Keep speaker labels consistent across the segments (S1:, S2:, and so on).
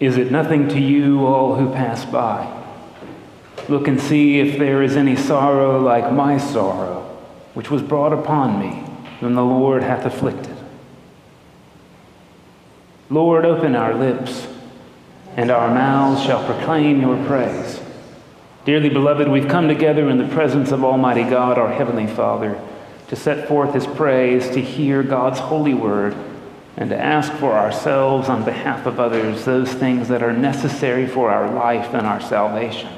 S1: Is it nothing to you, all who pass by? Look and see if there is any sorrow like my sorrow, which was brought upon me, when the Lord hath afflicted. Lord, open our lips, and our mouths shall proclaim your praise. Dearly beloved, we've come together in the presence of Almighty God, our Heavenly Father, to set forth His praise, to hear God's holy word, and to ask for ourselves on behalf of others those things that are necessary for our life and our salvation.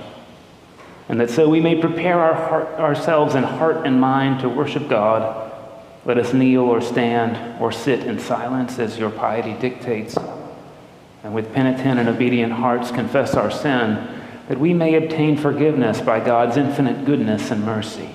S1: And that so we may prepare our heart, ourselves in heart and mind to worship God let us kneel or stand or sit in silence as your piety dictates, and with penitent and obedient hearts confess our sin, that we may obtain forgiveness by God's infinite goodness and mercy.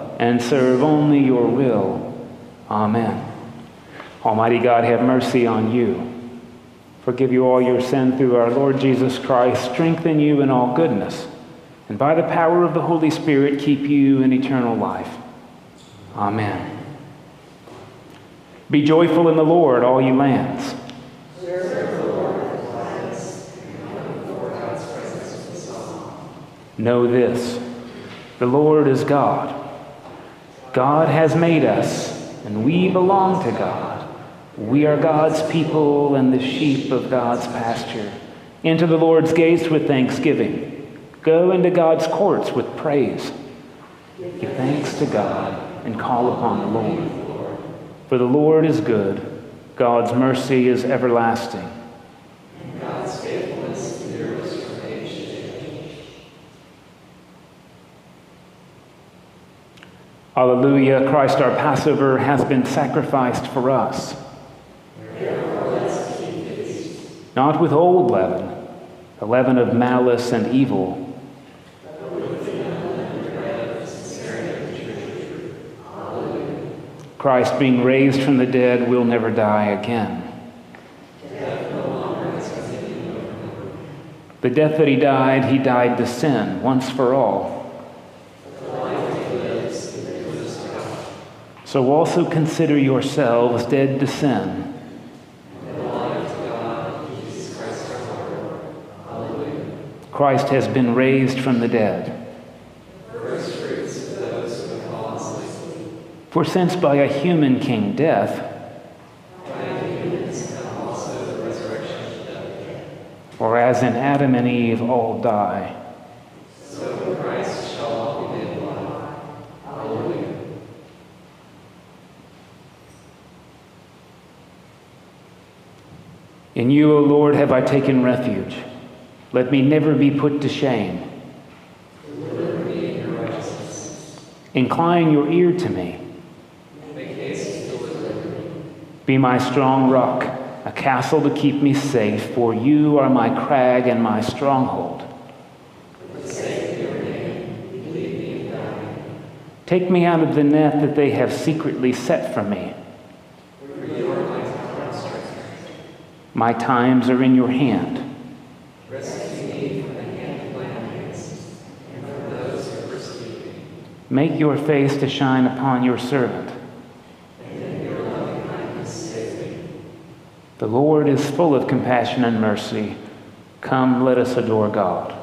S1: and serve only your will. Amen. Almighty God, have mercy on you forgive you all your sin through our Lord Jesus Christ, strengthen you in all goodness, and by the power of the Holy Spirit, keep you in eternal life. Amen. Be joyful in the Lord, all you lands. Know this the Lord is God. God has made us, and we belong to God. We are God's people and the sheep of God's pasture. Enter the Lord's gates with thanksgiving. Go into God's courts with praise. Give thanks to God and call upon the Lord. For the Lord is good, God's mercy is everlasting. God's faithfulness endures from age to age. Alleluia, Christ our Passover has been sacrificed for us not with old leaven, the leaven of malice and evil. Christ, being raised from the dead, will never die again. The death that he died, he died to sin once for all. So also consider yourselves dead to sin Christ has been raised from the dead. For since by a human came death, for as in Adam and Eve all die, so Christ shall all be made alive. Hallelujah. In you, O Lord, have I taken refuge. Let me never be put to shame. Incline your ear to me. Be my strong rock, a castle to keep me safe, for you are my crag and my stronghold. Take me out of the net that they have secretly set for me. My times are in your hand. Make your face to shine upon your servant. The Lord is full of compassion and mercy. Come, let us adore God.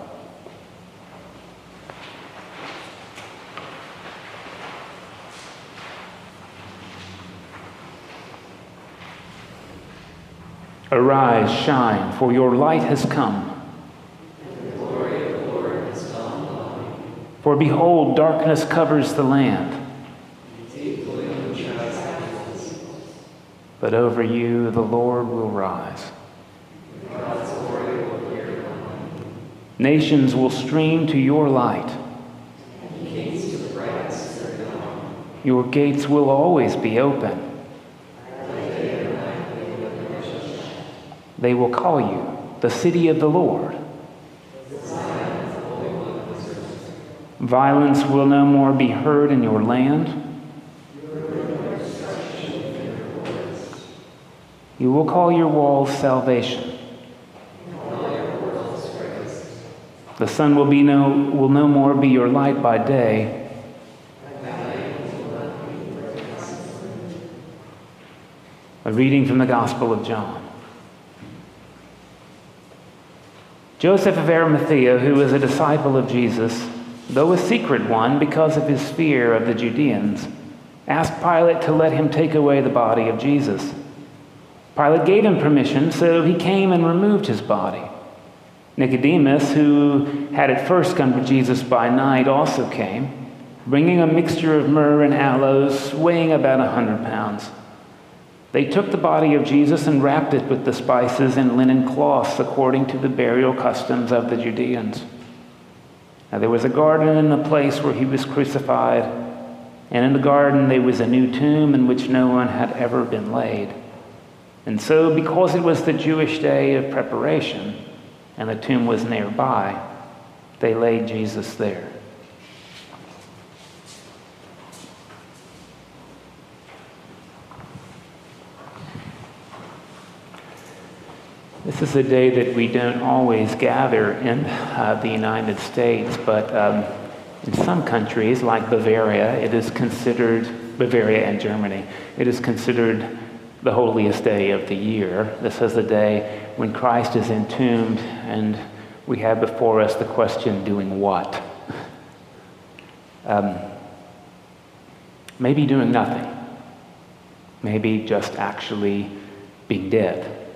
S1: Arise, shine, for your light has come For behold, darkness covers the land. But over you the Lord will rise. Nations will stream to your light. Your gates will always be open. They will call you the city of the Lord. Violence will no more be heard in your land. You will call your walls salvation. The sun will, be no, will no more be your light by day. A reading from the Gospel of John. Joseph of Arimathea, who was a disciple of Jesus, though a secret one because of his fear of the Judeans, asked Pilate to let him take away the body of Jesus. Pilate gave him permission, so he came and removed his body. Nicodemus, who had at first come to Jesus by night, also came, bringing a mixture of myrrh and aloes, weighing about a hundred pounds. They took the body of Jesus and wrapped it with the spices and linen cloths, according to the burial customs of the Judeans. Now there was a garden in the place where he was crucified, and in the garden there was a new tomb in which no one had ever been laid. And so, because it was the Jewish day of preparation, and the tomb was nearby, they laid Jesus there. This is a day that we don't always gather in uh, the United States, but um, in some countries, like Bavaria, it is considered, Bavaria and Germany, it is considered the holiest day of the year. This is the day when Christ is entombed, and we have before us the question doing what? Um, maybe doing nothing. Maybe just actually being dead.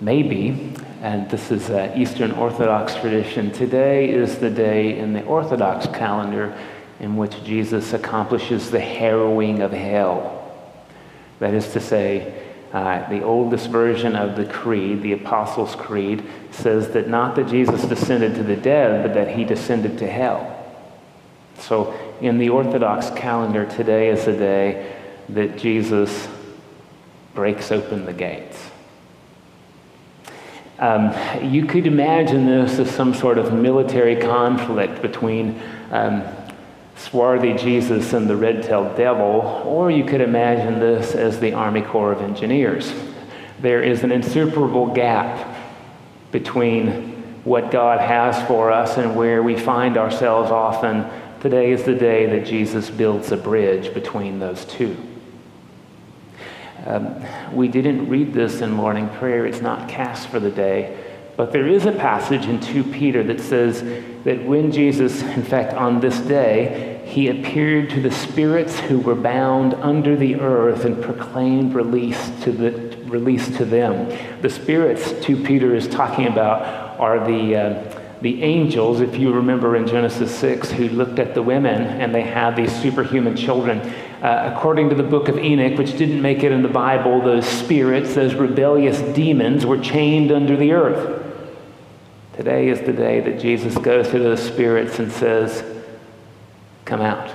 S1: Maybe, and this is an Eastern Orthodox tradition, today is the day in the Orthodox calendar in which Jesus accomplishes the harrowing of hell that is to say, uh, the oldest version of the Creed, the Apostles' Creed, says that not that Jesus descended to the dead, but that he descended to hell. So in the Orthodox calendar, today is the day that Jesus breaks open the gates. Um, you could imagine this as some sort of military conflict between um, swarthy Jesus and the red-tailed devil, or you could imagine this as the Army Corps of Engineers. There is an insuperable gap between what God has for us and where we find ourselves often. Today is the day that Jesus builds a bridge between those two. Um, we didn't read this in morning prayer. It's not cast for the day. But there is a passage in 2 Peter that says that when Jesus, in fact, on this day, he appeared to the spirits who were bound under the earth and proclaimed release to, the, release to them. The spirits, 2 Peter is talking about, are the, uh, the angels, if you remember in Genesis 6, who looked at the women and they had these superhuman children. Uh, according to the book of Enoch, which didn't make it in the Bible, those spirits, those rebellious demons, were chained under the earth. Today is the day that Jesus goes to those spirits and says, Come out.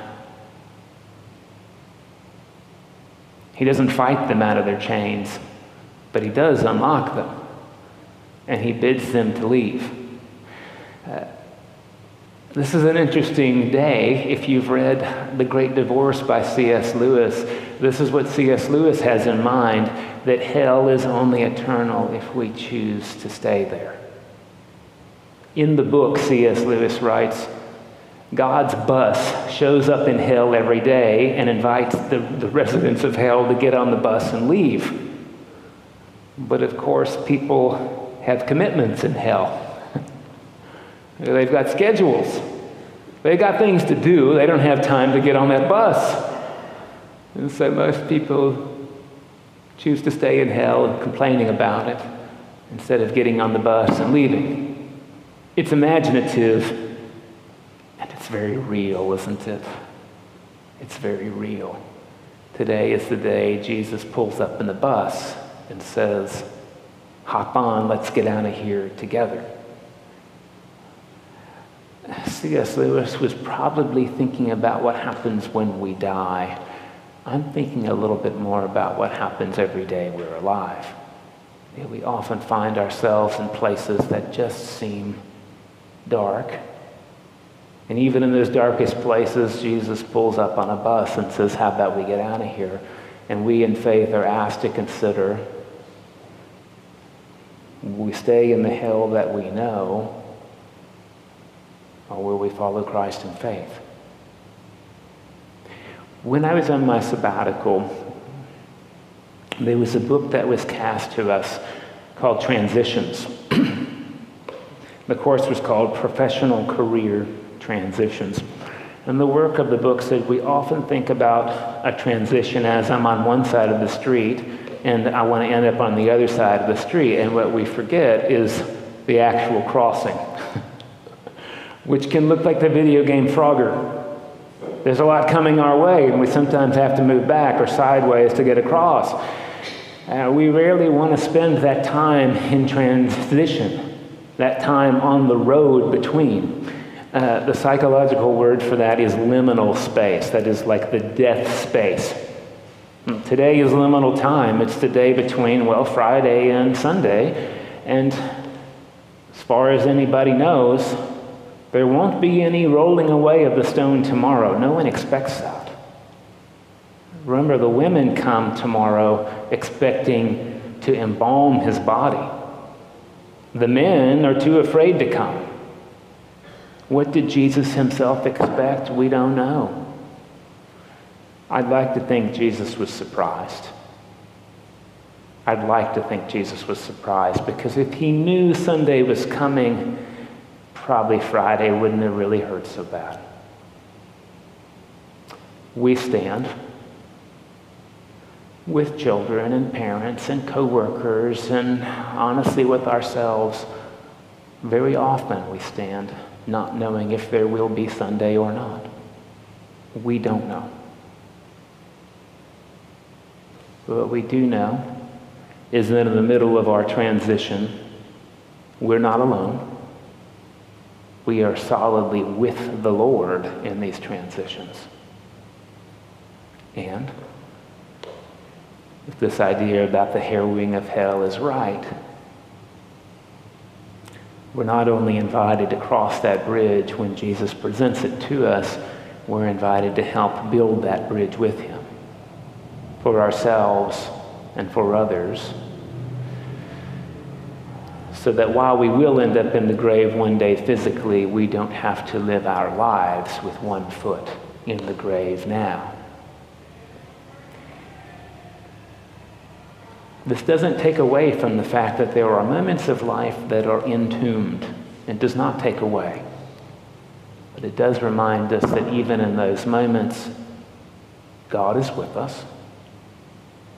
S1: He doesn't fight them out of their chains, but he does unlock them. And he bids them to leave. This is an interesting day. If you've read The Great Divorce by C.S. Lewis, this is what C.S. Lewis has in mind that hell is only eternal if we choose to stay there. In the book, C.S. Lewis writes God's bus shows up in hell every day and invites the, the residents of hell to get on the bus and leave. But of course, people have commitments in hell. They've got schedules. They've got things to do. They don't have time to get on that bus. And so most people choose to stay in hell and complaining about it instead of getting on the bus and leaving. It's imaginative, and it's very real, isn't it? It's very real. Today is the day Jesus pulls up in the bus and says, Hop on, let's get out of here together. C.S. Lewis was probably thinking about what happens when we die. I'm thinking a little bit more about what happens every day we're alive. we often find ourselves in places that just seem dark. And even in those darkest places, Jesus pulls up on a bus and says, How about we get out of here? And we in faith are asked to consider we stay in the hell that we know, or will we follow Christ in faith? When I was on my sabbatical, there was a book that was cast to us called Transitions. the course was called Professional Career Transitions. And the work of the book said we often think about a transition as I'm on one side of the street and I want to end up on the other side of the street. And what we forget is the actual crossing, which can look like the video game Frogger. There's a lot coming our way, and we sometimes have to move back or sideways to get across. Uh, we rarely want to spend that time in transition, that time on the road between. Uh, the psychological word for that is liminal space, that is like the death space. Today is liminal time. It's the day between, well, Friday and Sunday. And as far as anybody knows, there won't be any rolling away of the stone tomorrow. No one expects that. Remember, the women come tomorrow expecting to embalm his body. The men are too afraid to come. What did Jesus himself expect? We don't know. I'd like to think Jesus was surprised. I'd like to think Jesus was surprised because if he knew Sunday was coming, probably Friday wouldn't have really hurt so bad. We stand with children and parents and coworkers and honestly with ourselves. Very often we stand not knowing if there will be Sunday or not. We don't know. But what we do know is that in the middle of our transition, we're not alone we are solidly with the Lord in these transitions. And if this idea about the harrowing of hell is right, we're not only invited to cross that bridge when Jesus presents it to us, we're invited to help build that bridge with him for ourselves and for others so that while we will end up in the grave one day physically, we don't have to live our lives with one foot in the grave now. This doesn't take away from the fact that there are moments of life that are entombed. It does not take away. But it does remind us that even in those moments, God is with us,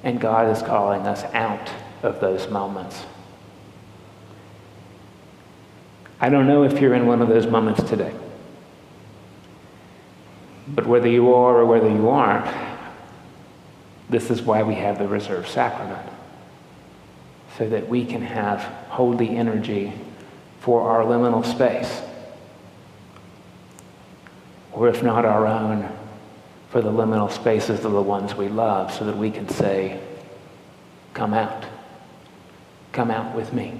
S1: and God is calling us out of those moments. I don't know if you're in one of those moments today. But whether you are or whether you aren't, this is why we have the reserved sacrament. So that we can have holy energy for our liminal space. Or if not our own, for the liminal spaces of the ones we love, so that we can say, Come out. Come out with me.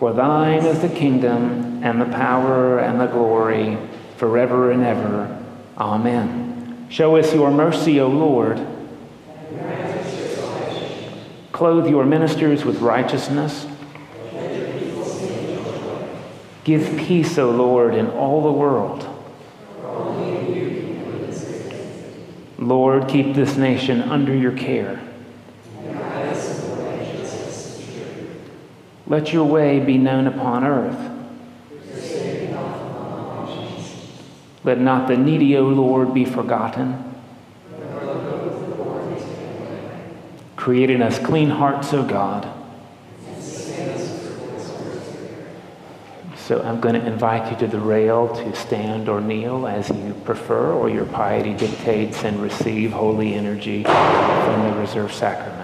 S1: For thine is the kingdom and the power and the glory forever and ever. Amen. Show us your mercy, O Lord. Clothe your ministers with righteousness. Give peace, O Lord, in all the world. Lord, keep this nation under your care. Let your way be known upon earth. Let not the needy, O Lord, be forgotten. Create in us clean hearts, O God. So I'm going to invite you to the rail to stand or kneel as you prefer, or your piety dictates, and receive holy energy from the reserved sacrament.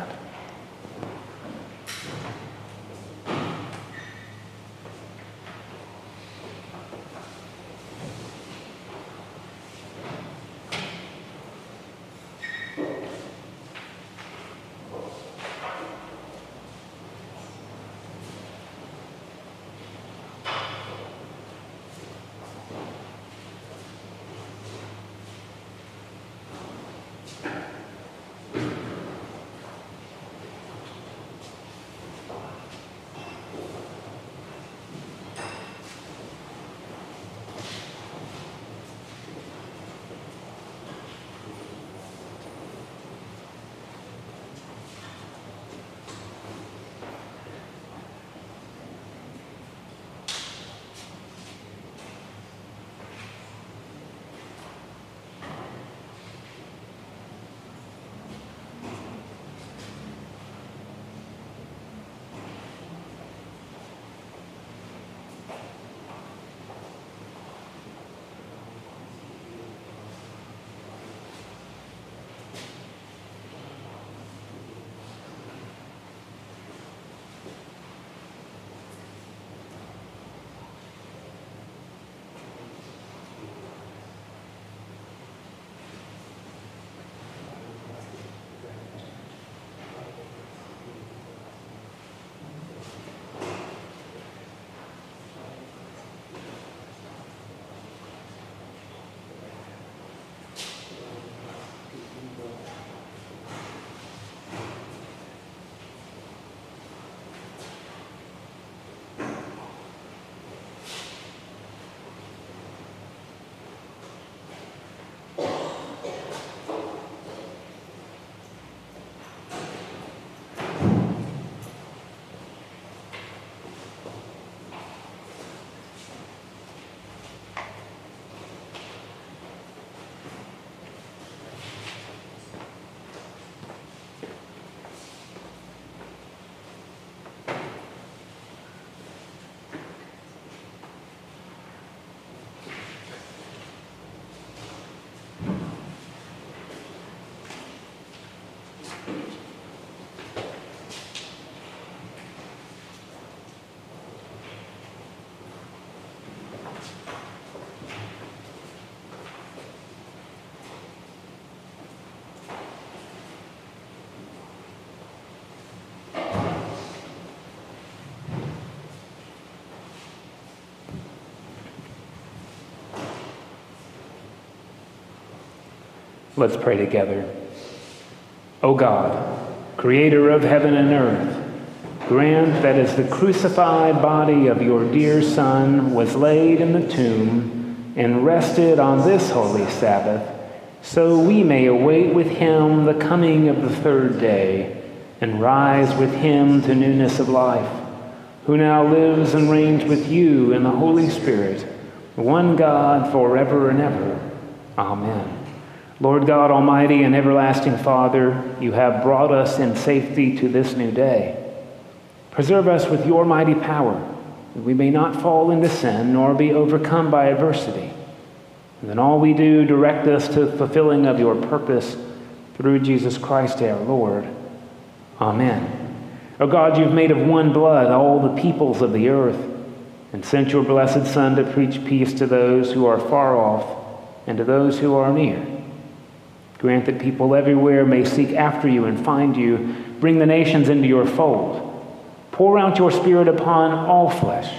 S1: Let's pray together. O God, creator of heaven and earth, grant that as the crucified body of your dear Son was laid in the tomb and rested on this holy Sabbath, so we may await with him the coming of the third day and rise with him to newness of life, who now lives and reigns with you in the Holy Spirit, one God forever and ever. Amen. Lord God Almighty and everlasting Father, you have brought us in safety to this new day. Preserve us with your mighty power, that we may not fall into sin nor be overcome by adversity. And in all we do, direct us to the fulfilling of your purpose through Jesus Christ our Lord. Amen. O oh God, you've made of one blood all the peoples of the earth and sent your blessed Son to preach peace to those who are far off and to those who are near. Grant that people everywhere may seek after you and find you. Bring the nations into your fold. Pour out your Spirit upon all flesh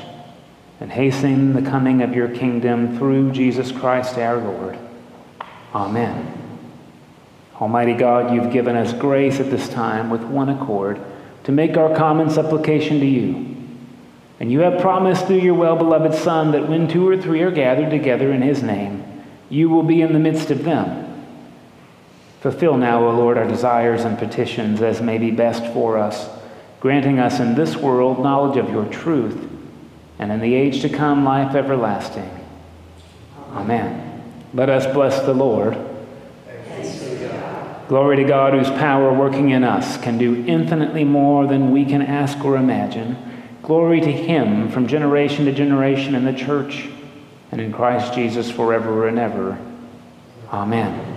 S1: and hasten the coming of your kingdom through Jesus Christ our Lord. Amen. Almighty God, you've given us grace at this time with one accord to make our common supplication to you. And you have promised through your well beloved Son that when two or three are gathered together in his name, you will be in the midst of them. Fulfill now, O Lord, our desires and petitions as may be best for us, granting us in this world knowledge of your truth, and in the age to come life everlasting. Amen. Let us bless the Lord. Glory to God, whose power working in us can do infinitely more than we can ask or imagine. Glory to Him from generation to generation in the church and in Christ Jesus forever and ever. Amen.